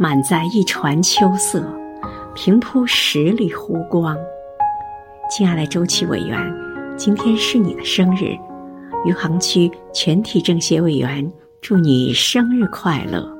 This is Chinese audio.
满载一船秋色，平铺十里湖光，亲爱的周琦委员，今天是你的生日，余杭区全体政协委员，祝你生日快乐。